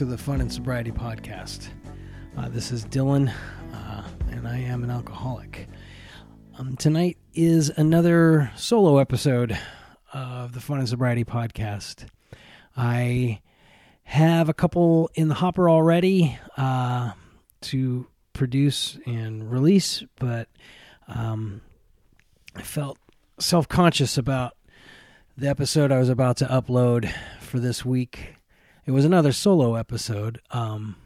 To the Fun and Sobriety Podcast. Uh, this is Dylan, uh, and I am an alcoholic. Um, tonight is another solo episode of the Fun and Sobriety Podcast. I have a couple in the hopper already uh, to produce and release, but um, I felt self conscious about the episode I was about to upload for this week. It was another solo episode, um,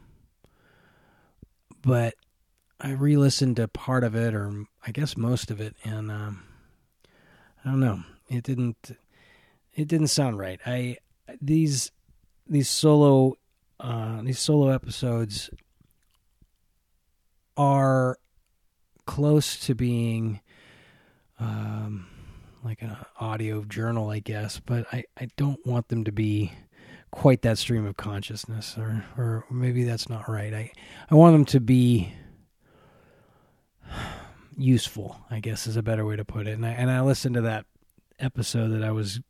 but I re listened to part of it, or I guess most of it, and um, I don't know. It didn't. It didn't sound right. I these these solo uh, these solo episodes are close to being um, like an audio journal, I guess, but I, I don't want them to be quite that stream of consciousness, or or maybe that's not right. I I want them to be useful. I guess is a better way to put it. And I and I listened to that episode that I was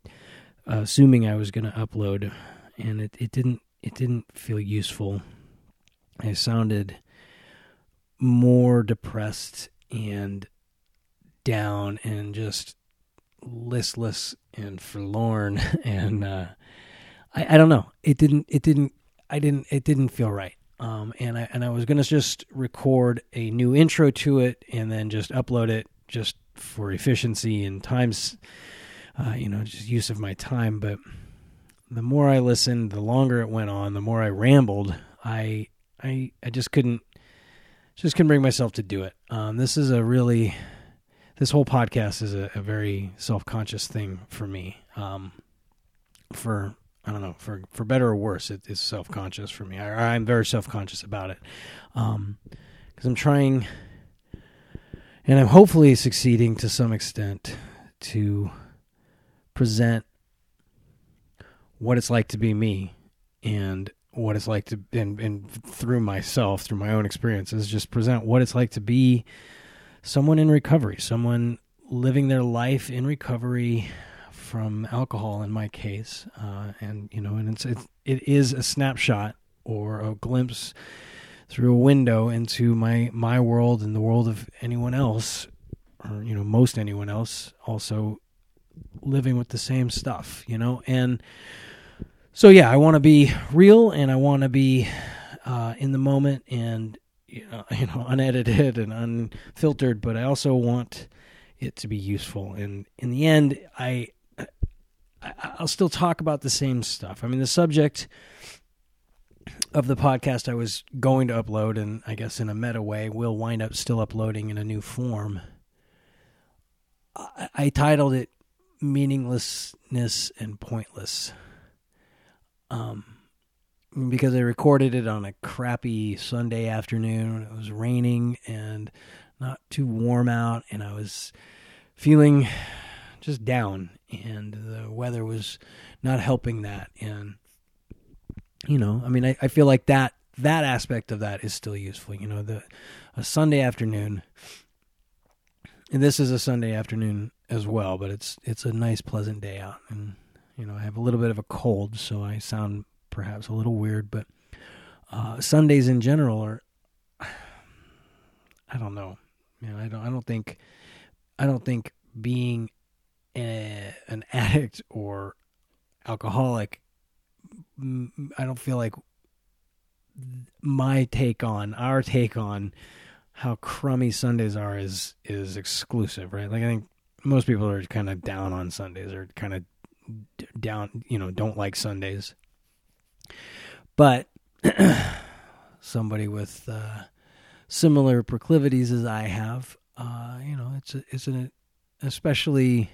uh, assuming I was going to upload, and it, it didn't it didn't feel useful. I sounded more depressed and down and just listless and forlorn and uh, I, I don't know. It didn't it didn't I didn't it didn't feel right. Um, and I and I was gonna just record a new intro to it and then just upload it just for efficiency and times uh, you know just use of my time. But the more I listened the longer it went on the more I rambled I I I just couldn't just couldn't bring myself to do it. Um, this is a really this whole podcast is a, a very self-conscious thing for me um, for I don't know for for better or worse it is self-conscious for me. I, I'm very self-conscious about it. Because um, I'm trying and I'm hopefully succeeding to some extent to present what it's like to be me and what it's like to and, and through myself through my own experiences just present what it's like to be someone in recovery, someone living their life in recovery from alcohol in my case. Uh, and, you know, and it's, it's, it is a snapshot or a glimpse through a window into my, my world and the world of anyone else, or, you know, most anyone else also living with the same stuff, you know? And so, yeah, I want to be real and I want to be uh, in the moment and you know, you know unedited and unfiltered, but I also want it to be useful. And in the end, I, I will still talk about the same stuff. I mean, the subject of the podcast I was going to upload, and I guess in a meta way, will wind up still uploading in a new form. I, I titled it "Meaninglessness and Pointless." Um, because I recorded it on a crappy Sunday afternoon. It was raining and not too warm out, and I was feeling just down, and the weather was not helping that. And you know, I mean, I, I feel like that that aspect of that is still useful. You know, the a Sunday afternoon, and this is a Sunday afternoon as well, but it's it's a nice, pleasant day out, and you know, I have a little bit of a cold, so I sound perhaps a little weird, but uh, Sundays in general are. I don't know, man. I don't. I don't think. I don't think being a, an addict or alcoholic. I don't feel like my take on our take on how crummy Sundays are is is exclusive, right? Like I think most people are kind of down on Sundays or kind of down, you know, don't like Sundays. But somebody with uh, similar proclivities as I have, uh, you know, it's a, it's an especially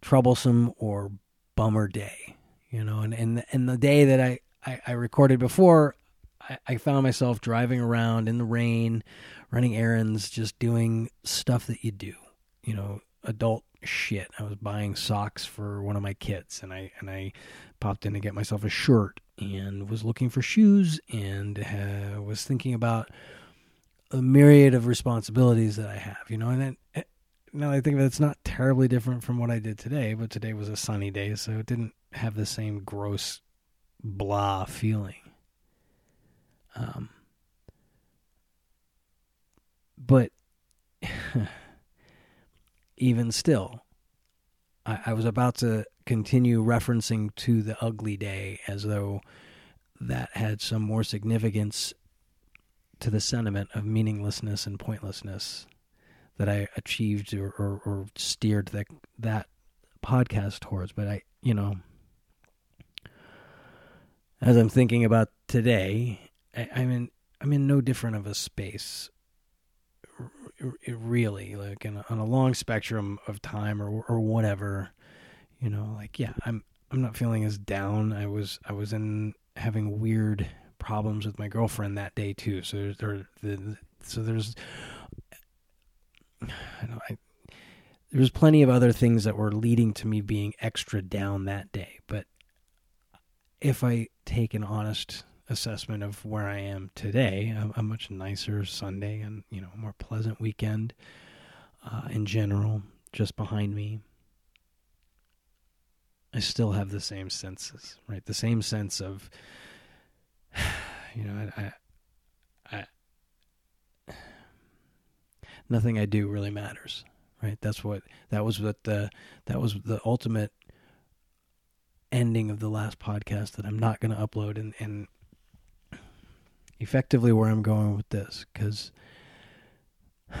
troublesome or bummer day, you know, and and and the day that I I, I recorded before, I, I found myself driving around in the rain, running errands, just doing stuff that you do, you know, adult shit. I was buying socks for one of my kids, and I and I popped in to get myself a shirt and was looking for shoes and uh, was thinking about a myriad of responsibilities that I have, you know, and then now I think of it, it's not terribly different from what I did today, but today was a sunny day, so it didn't have the same gross blah feeling. Um, but even still, I, I was about to continue referencing to the ugly day as though that had some more significance to the sentiment of meaninglessness and pointlessness that I achieved or, or, or steered that that podcast towards. But I, you know, as I'm thinking about today, I, I'm in I'm in no different of a space. really, like a, on a long spectrum of time or or whatever, you know, like yeah, I'm I'm not feeling as down. I was I was in having weird problems with my girlfriend that day too. So there, the, so there's I know I there was plenty of other things that were leading to me being extra down that day. But if I take an honest assessment of where I am today, a, a much nicer Sunday and you know more pleasant weekend uh, in general, just behind me. I still have the same senses, right? The same sense of, you know, I, I, I nothing I do really matters, right? That's what that was what the that was the ultimate ending of the last podcast that I'm not going to upload, and and effectively where I'm going with this because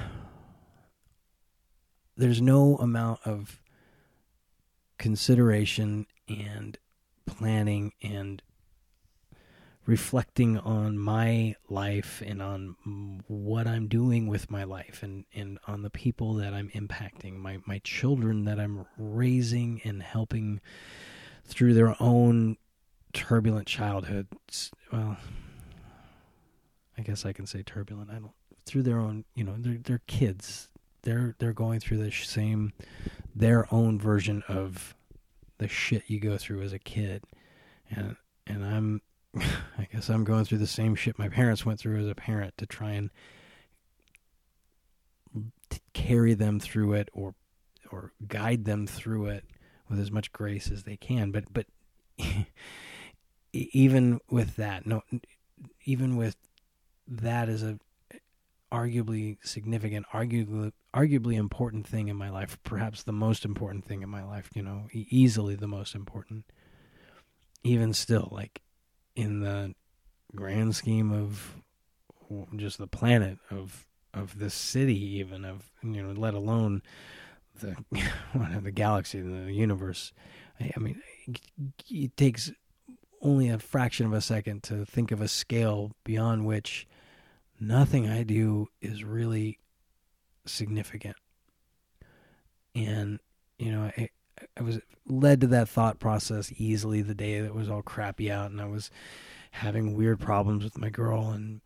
there's no amount of consideration and planning and reflecting on my life and on what I'm doing with my life and, and on the people that I'm impacting, my, my children that I'm raising and helping through their own turbulent childhoods. Well, I guess I can say turbulent. I don't through their own, you know, they're they're kids. They're they're going through the same their own version of the shit you go through as a kid. And and I'm I guess I'm going through the same shit my parents went through as a parent to try and carry them through it or or guide them through it with as much grace as they can. But but even with that no even with that as a arguably significant arguably arguably important thing in my life perhaps the most important thing in my life you know easily the most important even still like in the grand scheme of just the planet of of this city even of you know let alone the the galaxy the universe I, I mean it takes only a fraction of a second to think of a scale beyond which nothing I do is really significant. And, you know, I, I was led to that thought process easily the day that was all crappy out and I was having weird problems with my girl and,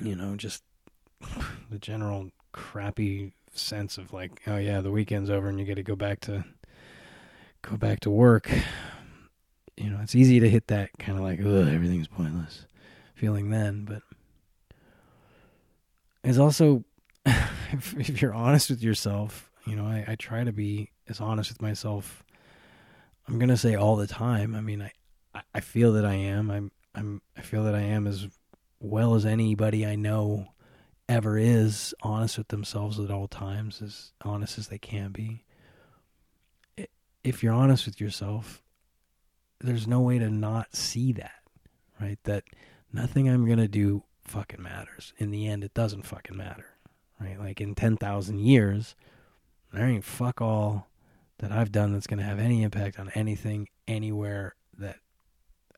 you know, just the general crappy sense of like, oh yeah, the weekend's over and you got to go back to go back to work. You know, it's easy to hit that kind of like, ugh, everything's pointless feeling then, but it's also if, you're honest with yourself, you know, I, I try to be as honest with myself. I'm gonna say all the time. I mean, I I feel that I am. I'm I'm I feel that I am as well as anybody I know ever is honest with themselves at all times, as honest as they can be. If you're honest with yourself, there's no way to not see that, right? That nothing I'm gonna do fucking matters. In the end, it doesn't fucking matter, right? Like in 10,000 years, there ain't fuck all that I've done that's going to have any impact on anything anywhere that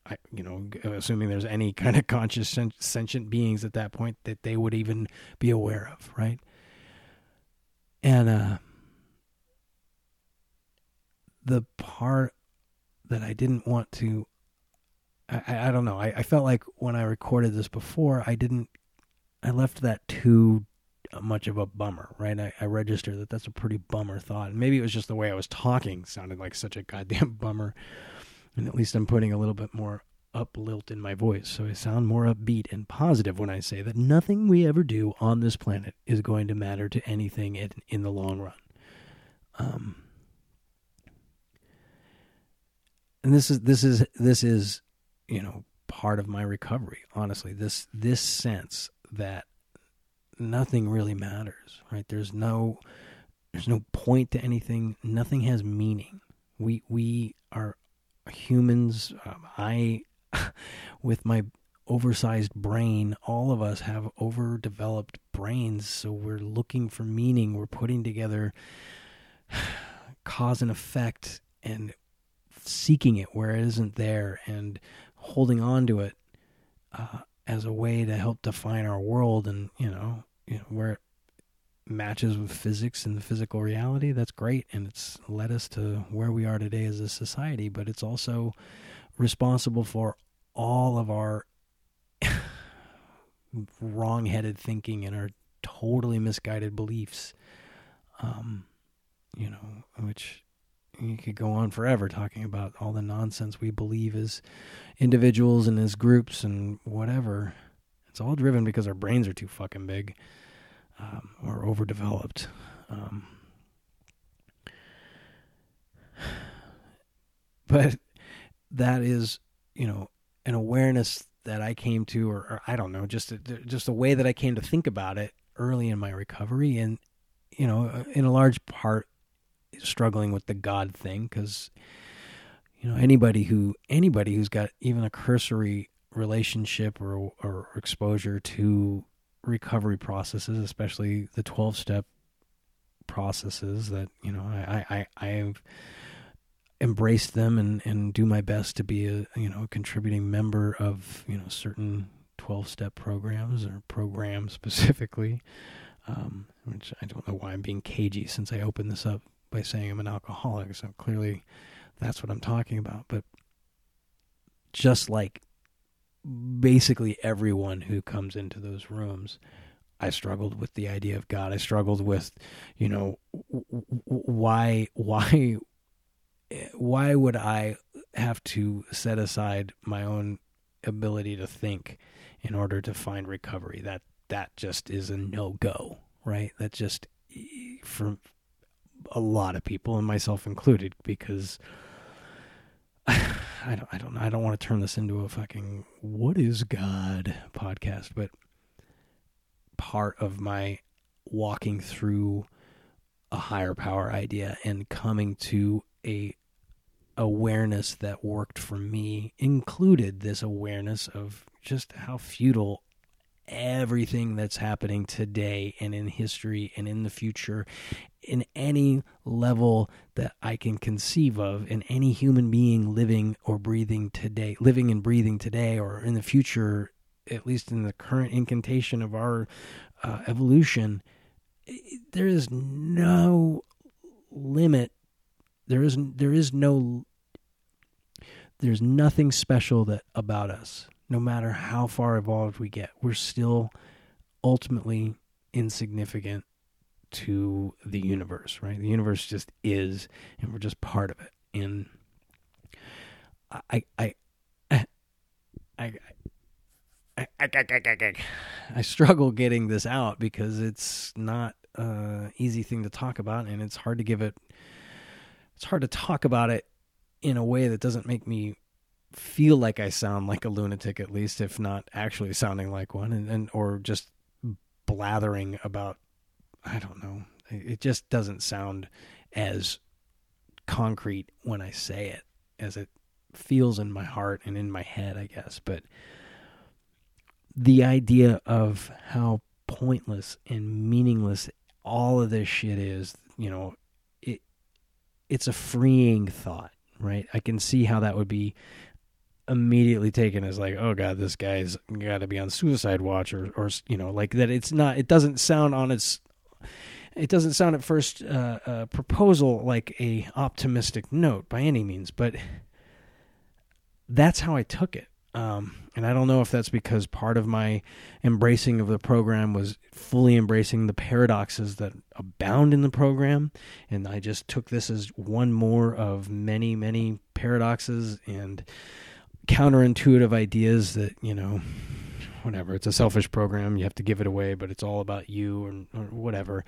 I, you know, assuming there's any kind of conscious sentient beings at that point that they would even be aware of, right? And uh the part that I didn't want to I, I don't know. I, I felt like when I recorded this before, I didn't. I left that too much of a bummer, right? I, I registered that that's a pretty bummer thought. And maybe it was just the way I was talking sounded like such a goddamn bummer. And at least I'm putting a little bit more up lilt in my voice, so I sound more upbeat and positive when I say that nothing we ever do on this planet is going to matter to anything in, in the long run. Um, and this is this is this is you know, part of my recovery. Honestly, this this sense that nothing really matters, right? There's no there's no point to anything. Nothing has meaning. We we are humans. Um, I, with my oversized brain, all of us have overdeveloped brains, so we're looking for meaning. We're putting together cause and effect and seeking it where it isn't there and holding on to it uh, as a way to help define our world and you know, you know where it matches with physics and the physical reality that's great. And it's led us to where we are today as a society but it's also responsible for all of our wrong-headed thinking and our totally misguided beliefs. Um you know which you could go on forever talking about all the nonsense we believe as individuals and as groups and whatever. It's all driven because our brains are too fucking big um, or overdeveloped. Um, but that is, you know, an awareness that I came to, or, or I don't know, just a, just a way that I came to think about it early in my recovery, and you know, in a large part struggling with the God thing because you know anybody who anybody who's got even a cursory relationship or or exposure to recovery processes, especially the twelve step processes that you know I I I have embraced them and and do my best to be a you know a contributing member of you know certain 12 step programs or programs specifically um, which I don't know why I'm being cagey since I opened this up by saying I'm an alcoholic. So clearly that's what I'm talking about. But just like basically everyone who comes into those rooms, I struggled with the idea of God. I struggled with, you know, why, why, why would I have to set aside my own ability to think in order to find recovery? That that just is a no go, right? That just for a lot of people and myself included because I don't I don't I don't want to turn this into a fucking what is God podcast, but part of my walking through a higher power idea and coming to a awareness that worked for me included this awareness of just how futile everything that's happening today and in history and in the future in any level that I can conceive of in any human being living or breathing today, living and breathing today, or in the future, at least in the current incantation of our uh, evolution, there is no limit. There is there is no there's nothing special that about us. No matter how far evolved we get, we're still ultimately insignificant to the universe, right? The universe just is, and we're just part of it. And I, I, I, I, I, struggle getting this out because it's not an easy thing to talk about, and it's hard to give it. It's hard to talk about it in a way that doesn't make me feel like I sound like a lunatic, at least, if not actually sounding like one, and, and or just blathering about I don't know. It just doesn't sound as concrete when I say it as it feels in my heart and in my head, I guess. But the idea of how pointless and meaningless all of this shit is, you know, it it's a freeing thought, right? I can see how that would be immediately taken as like, oh god, this guy's got to be on suicide watch, or or you know, like that. It's not. It doesn't sound on its it doesn't sound at first uh, uh, proposal like a optimistic note by any means, but that's how I took it. Um, and I don't know if that's because part of my embracing of the program was fully embracing the paradoxes that abound in the program. And I just took this as one more of many, many paradoxes and counterintuitive ideas that, you know, whatever. It's a selfish program. You have to give it away, but it's all about you or, or whatever.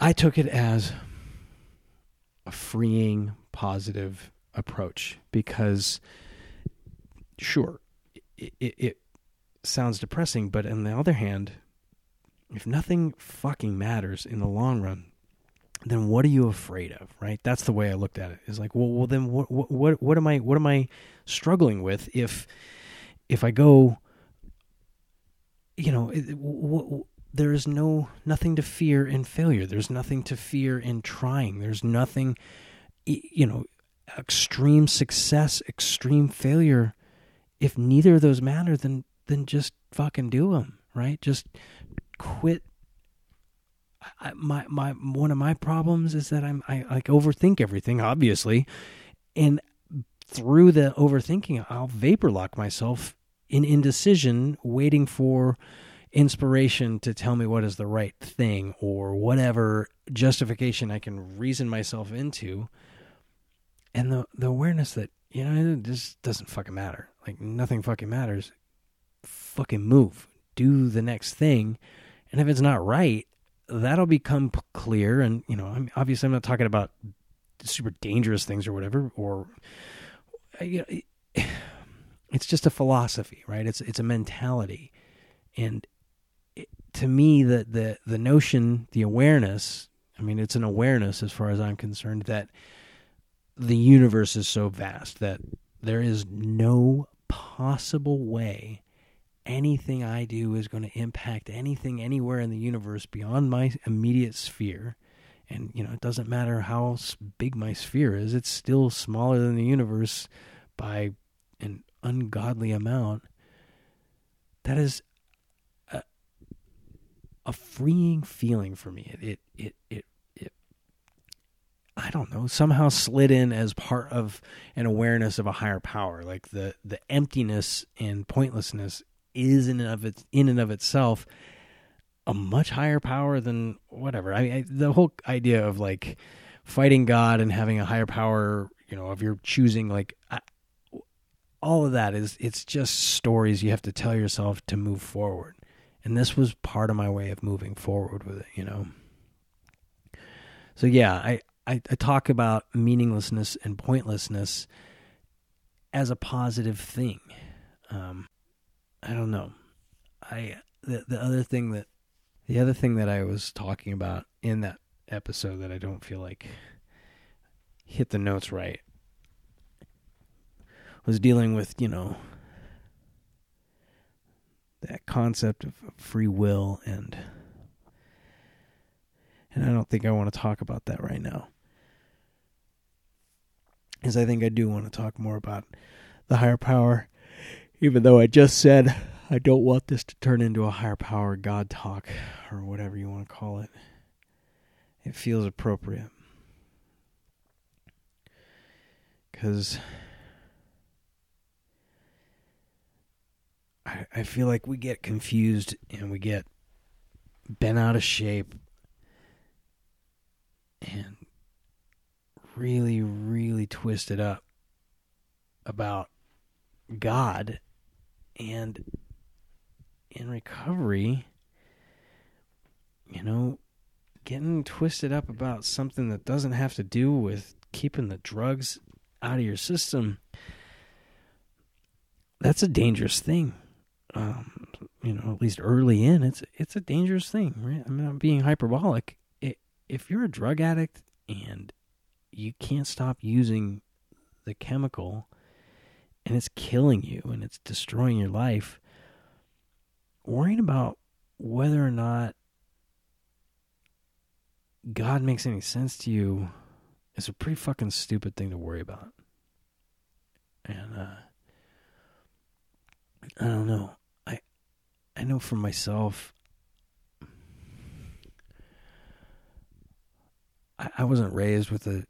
I took it as a freeing, positive approach because sure, it, it, it sounds depressing, but on the other hand, if nothing fucking matters in the long run, then what are you afraid of, right? That's the way I looked at it. Is like, well, well, then what, what, what, what am I, what am I struggling with if, if I go, you know, it, w- there is no nothing to fear in failure. There's nothing to fear in trying. There's nothing, you know, extreme success, extreme failure. If neither of those matter, then then just fucking do them, right? Just quit. I, my my one of my problems is that I'm I like overthink everything, obviously, and through the overthinking, I'll vapor lock myself in indecision, waiting for inspiration to tell me what is the right thing or whatever justification I can reason myself into. And the the awareness that, you know, this doesn't fucking matter. Like nothing fucking matters. Fucking move. Do the next thing. And if it's not right, that'll become clear and, you know, I'm obviously I'm not talking about super dangerous things or whatever or you know, it's just a philosophy, right? It's it's a mentality. And to me the the the notion the awareness i mean it's an awareness as far as i'm concerned that the universe is so vast that there is no possible way anything i do is going to impact anything anywhere in the universe beyond my immediate sphere and you know it doesn't matter how big my sphere is it's still smaller than the universe by an ungodly amount that is a freeing feeling for me. It it it it, I don't know, somehow slid in as part of an awareness of a higher power. Like the the emptiness and pointlessness is in and of its in and of itself a much higher power than whatever. I, I the whole idea of like fighting God and having a higher power, you know, of your choosing like I, all of that is it's just stories you have to tell yourself to move forward. And this was part of my way of moving forward with it you know? So yeah i i, I talk about meaninglessness and pointlessness as a positive thing. Um i don't know. I the, the other thing that the other thing that i was talking about in that episode that i don't feel like hit the notes right was dealing with you know that concept of free will and and I don't think I want to talk about that right now. Because I think I do want to talk more about the higher power, even though I just said I don't want this to turn into a higher power God talk or whatever you want to call it. It feels appropriate. Because I, I feel like we get confused and we get bent out of shape and really, really twisted up about God. And in recovery, you know, getting twisted up about something that doesn't have to do with keeping the drugs out of your system, that's a dangerous thing um, you know, at least early in, it's it's a dangerous thing, right? I'm being hyperbolic. It, if you're a drug addict and you can't stop using the chemical and it's killing you and it's destroying your life, worrying about whether or not God makes any sense to you is a pretty fucking stupid thing to worry about. And uh I don't know. I know for myself, I, I wasn't raised with a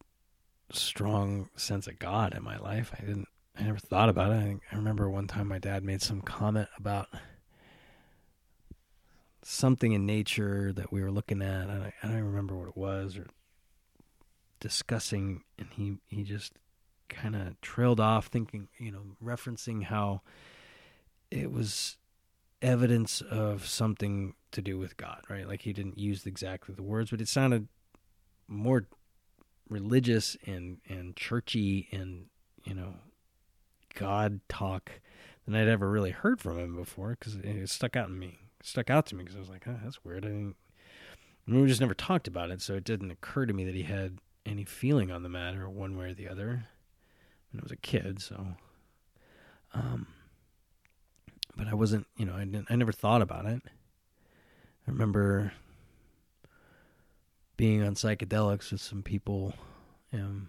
strong sense of God in my life. I didn't. I never thought about it. I, I remember one time my dad made some comment about something in nature that we were looking at. I, I don't remember what it was or discussing, and he he just kind of trailed off, thinking, you know, referencing how it was evidence of something to do with God, right? Like he didn't use exactly the words, but it sounded more religious and and churchy and you know God talk than I'd ever really heard from him before because it stuck out in me, it stuck out to me because I was like, oh, that's weird. I didn't. we just never talked about it, so it didn't occur to me that he had any feeling on the matter one way or the other when I was a kid. So, um, but I wasn't, you know, I didn't, I never thought about it. I remember being on psychedelics with some people. and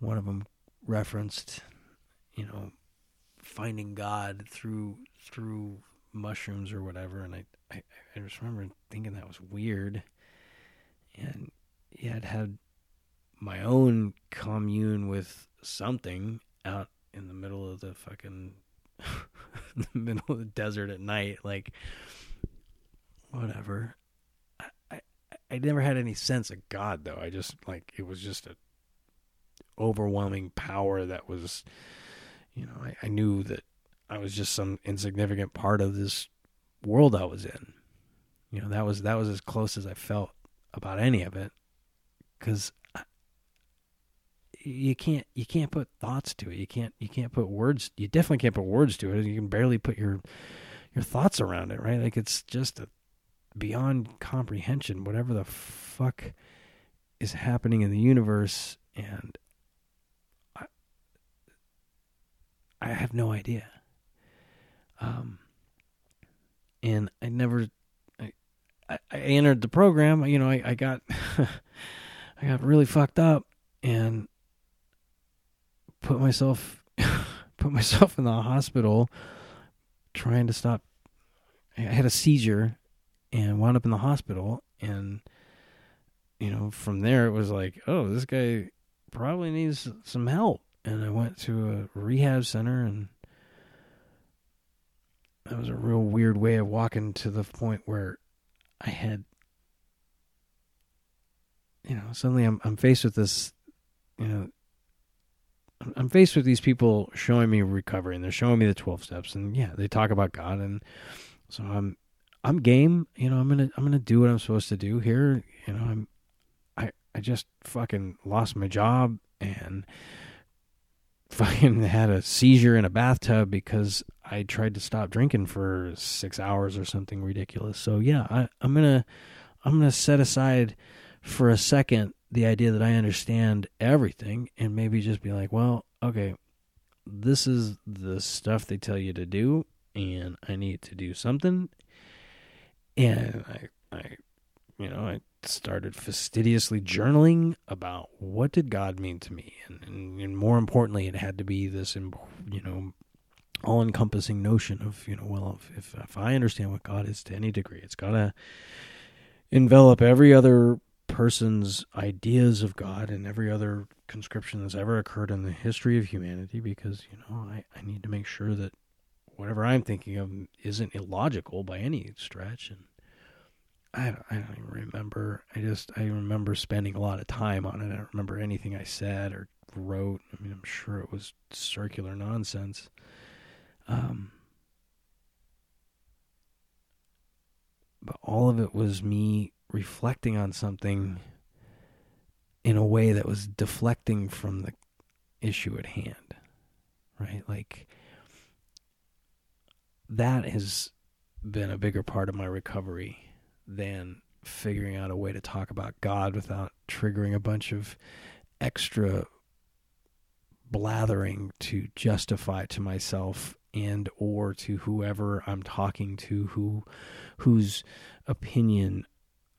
one of them referenced, you know, finding God through through mushrooms or whatever, and I, I I just remember thinking that was weird, and yeah, I'd had my own commune with something out in the middle of the fucking the middle of the desert at night, like whatever. I, I I never had any sense of God though. I just like it was just a overwhelming power that was you know, I, I knew that I was just some insignificant part of this world I was in. You know, that was that was as close as I felt about any of it cuz you can't you can't put thoughts to it. You can't you can't put words. You definitely can't put words to it. You can barely put your your thoughts around it, right? Like it's just a, beyond comprehension. Whatever the fuck is happening in the universe, and I I have no idea. Um, and I never I I entered the program. You know, I I got I got really fucked up and put myself put myself in the hospital trying to stop I had a seizure and wound up in the hospital. And you know from there it was like oh this guy probably needs some help. And I went to a rehab center and that was a real weird way of walking to the point where I had you know suddenly I'm I'm faced with this you know I'm faced with these people showing me recovery and they're showing me the 12 steps and yeah, they talk about God and so I'm I'm game, you know, I'm going to I'm going to do what I'm supposed to do here, you know, I'm I I just fucking lost my job and fucking had a seizure in a bathtub because I tried to stop drinking for 6 hours or something ridiculous. So yeah, I I'm going to I'm going to set aside for a second the idea that I understand everything and maybe just be like, well, okay, this is the stuff they tell you to do, and I need to do something. And I, I, you know, I started fastidiously journaling about what did God mean to me, and, and, and more importantly, it had to be this, you know, all-encompassing notion of, you know, well, if, if if I understand what God is to any degree, it's gotta envelop every other person's ideas of God and every other conscription that's ever occurred in the history of humanity because, you know, I, I need to make sure that whatever I'm thinking of isn't illogical by any stretch. And I don't, I don't even remember. I just, I remember spending a lot of time on it. I don't remember anything I said or wrote. I mean, I'm sure it was circular nonsense. Um, but all of it was me reflecting on something in a way that was deflecting from the issue at hand. Right? Like that has been a bigger part of my recovery than figuring out a way to talk about God without triggering a bunch of extra blathering to justify to myself and or to whoever I'm talking to who whose opinion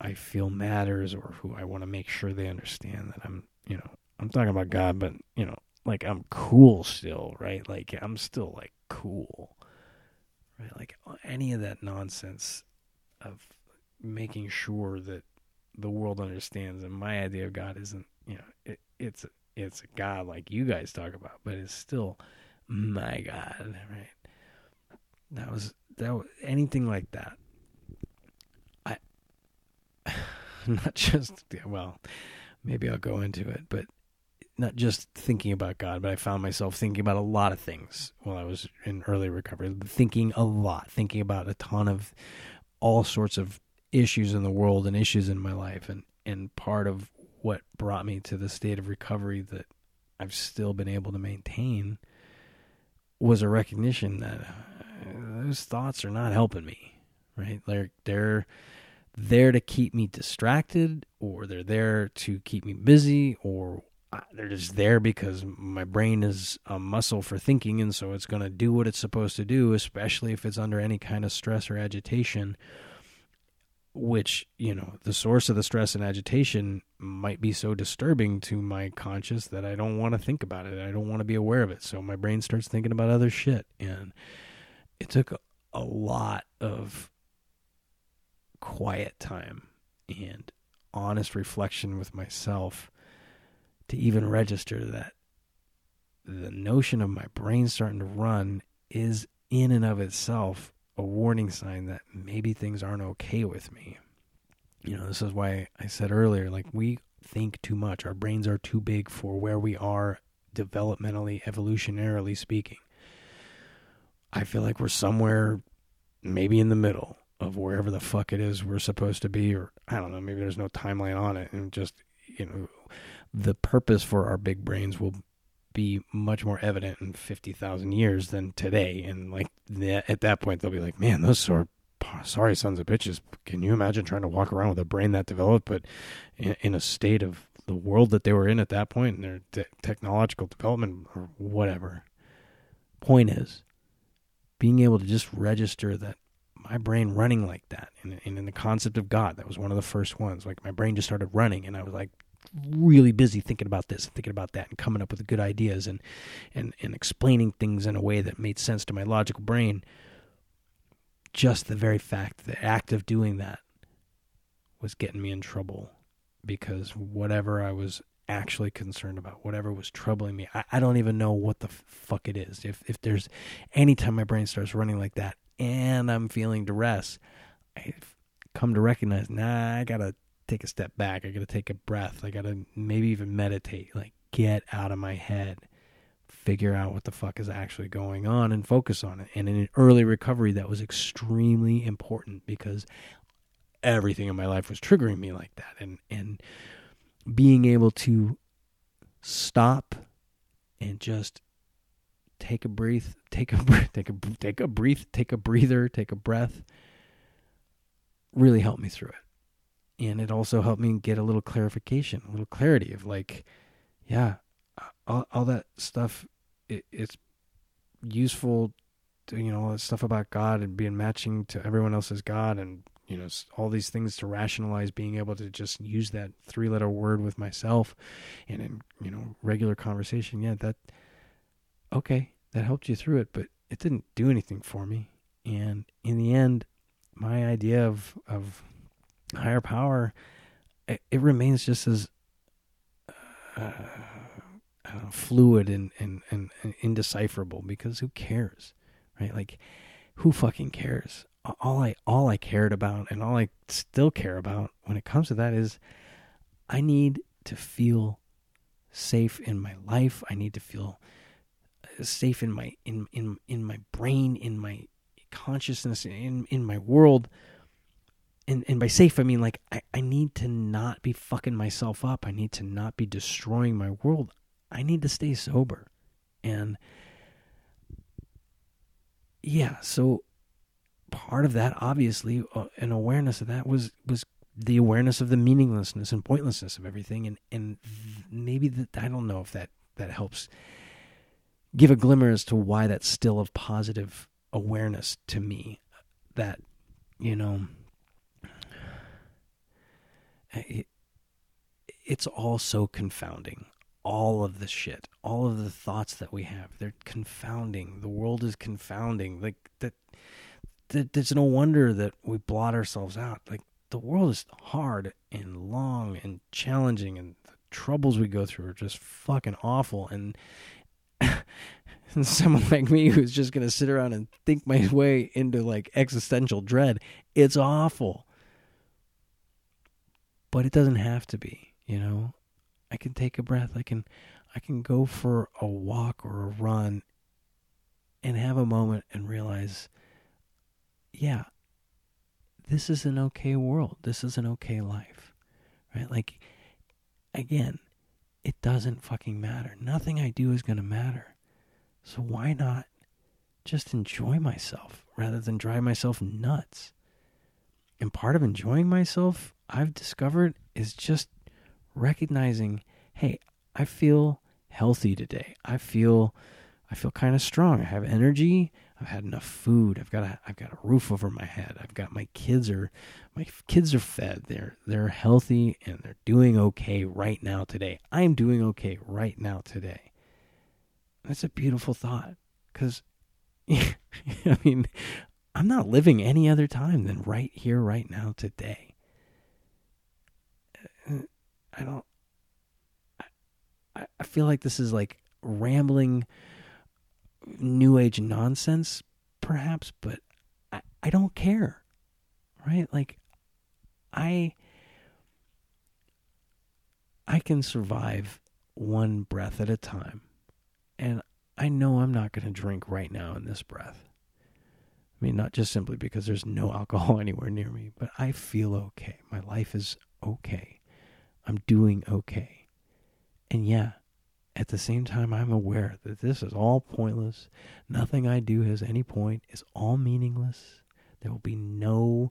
I feel matters or who I want to make sure they understand that I'm, you know, I'm talking about God, but, you know, like I'm cool still, right? Like I'm still like cool, right? Like any of that nonsense of making sure that the world understands and my idea of God isn't, you know, it, it's, it's a God like you guys talk about, but it's still my God, right? That was, that was anything like that not just well, maybe I'll go into it, but not just thinking about God, but I found myself thinking about a lot of things while I was in early recovery. Thinking a lot, thinking about a ton of all sorts of issues in the world and issues in my life, and and part of what brought me to the state of recovery that I've still been able to maintain was a recognition that uh, those thoughts are not helping me, right? Like they're there to keep me distracted or they're there to keep me busy or uh, they're just there because my brain is a muscle for thinking and so it's going to do what it's supposed to do especially if it's under any kind of stress or agitation which you know the source of the stress and agitation might be so disturbing to my conscious that I don't want to think about it. I don't want to be aware of it. So my brain starts thinking about other shit and it took a, a lot of quiet time and honest reflection with myself to even register that the notion of my brain starting to run is in and of itself a warning sign that maybe things aren't okay with me. You know, this is why I said earlier like we think too much. Our brains are too big for where we are developmentally, evolutionarily speaking. I feel like we're somewhere maybe in the middle of wherever the fuck it is we're supposed to be or I don't know, maybe there's no timeline on it and just you know the purpose for our big brains will be much more evident in 50,000 years than today. And like at that point, they'll be like, man, those are sorry sons of bitches. Can you imagine trying to walk around with a brain that developed, but in, in a state of the world that they were in at that point and their te- technological development or whatever? Point is, being able to just register that my brain running like that and, and in the concept of God, that was one of the first ones. Like my brain just started running and I was like, really busy thinking about this and thinking about that and coming up with good ideas and and and explaining things in a way that made sense to my logical brain just the very fact the act of doing that was getting me in trouble because whatever I was actually concerned about, whatever was troubling me, I, I don't even know what the fuck it is. If if there's any time my brain starts running like that and I'm feeling duress, I've come to recognize, nah, I gotta take a step back. I got to take a breath. I got to maybe even meditate, like get out of my head, figure out what the fuck is actually going on and focus on it. And in an early recovery, that was extremely important because everything in my life was triggering me like that. And, and being able to stop and just take a breath, take a take a take a breathe, take a breather, take a breath. Really helped me through it. And it also helped me get a little clarification, a little clarity of like, yeah, all, all that stuff, it, it's useful, to, you know, all that stuff about God and being matching to everyone else's God and, you know, all these things to rationalize being able to just use that three letter word with myself and in, you know, regular conversation. Yeah, that, okay, that helped you through it, but it didn't do anything for me. And in the end, my idea of, of higher power, it, it remains just as uh, know, fluid and, and, and, and indecipherable because who cares, right? Like, who fucking cares? All I all I cared about and all I still care about when it comes to that is I need to feel safe in my life. I need to feel uh, safe in my in in in my brain, in my consciousness, in in my world and, and by safe I mean like I, I need to not be fucking myself up. I need to not be destroying my world. I need to stay sober. And yeah, so part of that obviously uh, an awareness of that was was the awareness of the meaninglessness and pointlessness of everything and and maybe that I don't know if that that helps give a glimmer as to why that's still of positive awareness to me that you know it, it's all so confounding. All of the shit, all of the thoughts that we have, they're confounding. The world is confounding. Like that, that there's no wonder that we blot ourselves out. Like the world is hard and long and challenging, and the troubles we go through are just fucking awful. And someone like me who's just going to sit around and think my way into like existential dread it's awful but it doesn't have to be, you know. I can take a breath. I can I can go for a walk or a run and have a moment and realize yeah, this is an okay world. This is an okay life. Right? Like again, it doesn't fucking matter. Nothing I do is going to matter. So why not just enjoy myself rather than drive myself nuts. And part of enjoying myself, I've discovered, is just recognizing, hey, I feel healthy today. I feel I feel kind of strong. I have energy. I've had enough food. I've got a I've got a roof over my head. I've got my kids are my kids are fed. They're they're healthy and they're doing okay right now today. I'm doing okay right now today. That's a beautiful thought cuz I mean, I'm not living any other time than right here right now today. Uh, I don't I, I feel like this is like rambling new age nonsense, perhaps, but I, I don't care. Right? Like I I can survive one breath at a time. And I know I'm not going to drink right now in this breath. I mean, not just simply because there's no alcohol anywhere near me, but I feel okay. My life is okay. I'm doing okay. And yeah, at the same time, I'm aware that this is all pointless. Nothing I do has any point. It's all meaningless. There will be no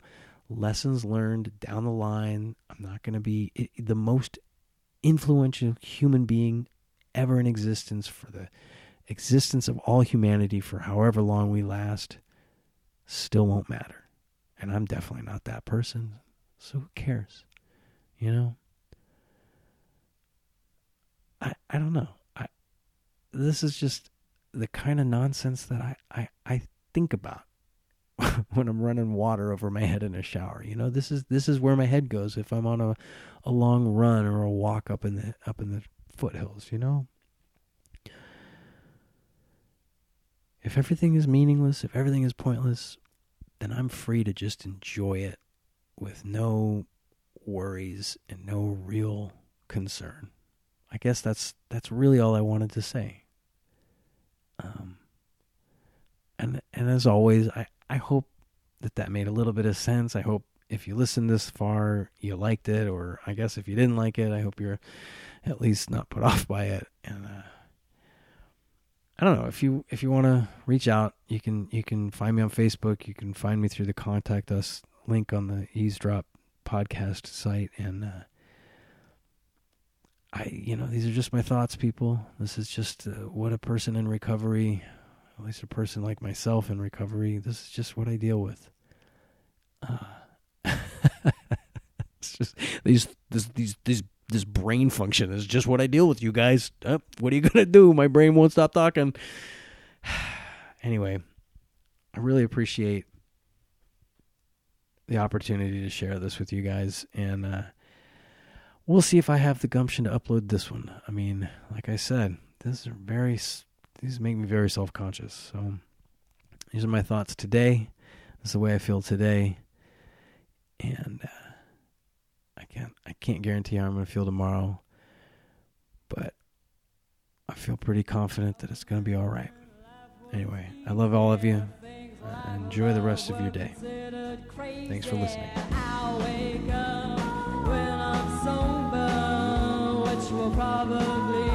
lessons learned down the line. I'm not going to be the most influential human being ever in existence for the existence of all humanity for however long we last. Still won't matter. And I'm definitely not that person. So who cares? You know? I, don't know. I this is just the kind of nonsense that I, I, I think about when I'm running water over my head in a shower. You know, this is this is where my head goes if I'm on a, a long run or a walk up in the up in the foothills, you know? If everything is meaningless, if everything is pointless, then I'm free to just enjoy it with no worries and no real concern. I guess that's that's really all I wanted to say. Um, and and as always, I I hope that that made a little bit of sense. I hope if you listened this far, you liked it, or I guess if you didn't like it, I hope you're at least not put off by it. And uh, I don't know if you if you want to reach out, you can you can find me on Facebook. You can find me through the contact us link on the Eavesdrop podcast site, and uh, I, you know, these are just my thoughts, people. This is just uh, what a person in recovery, at least a person like myself in recovery, this is just what I deal with. Uh, it's just these, this, these, these, this brain function is just what I deal with, you guys. Uh, what are you gonna do? My brain won't stop talking. anyway, I really appreciate the opportunity to share this with you guys, and uh, we'll see if I have the gumption to upload this one. I mean, like I said, these are very these make me very self conscious. So these are my thoughts today. This is the way I feel today, and uh, I can't I can't guarantee how I'm going to feel tomorrow, but I feel pretty confident that it's going to be all right. Anyway, I love all of you. Uh, enjoy the rest of your day. Thanks for listening. Will probably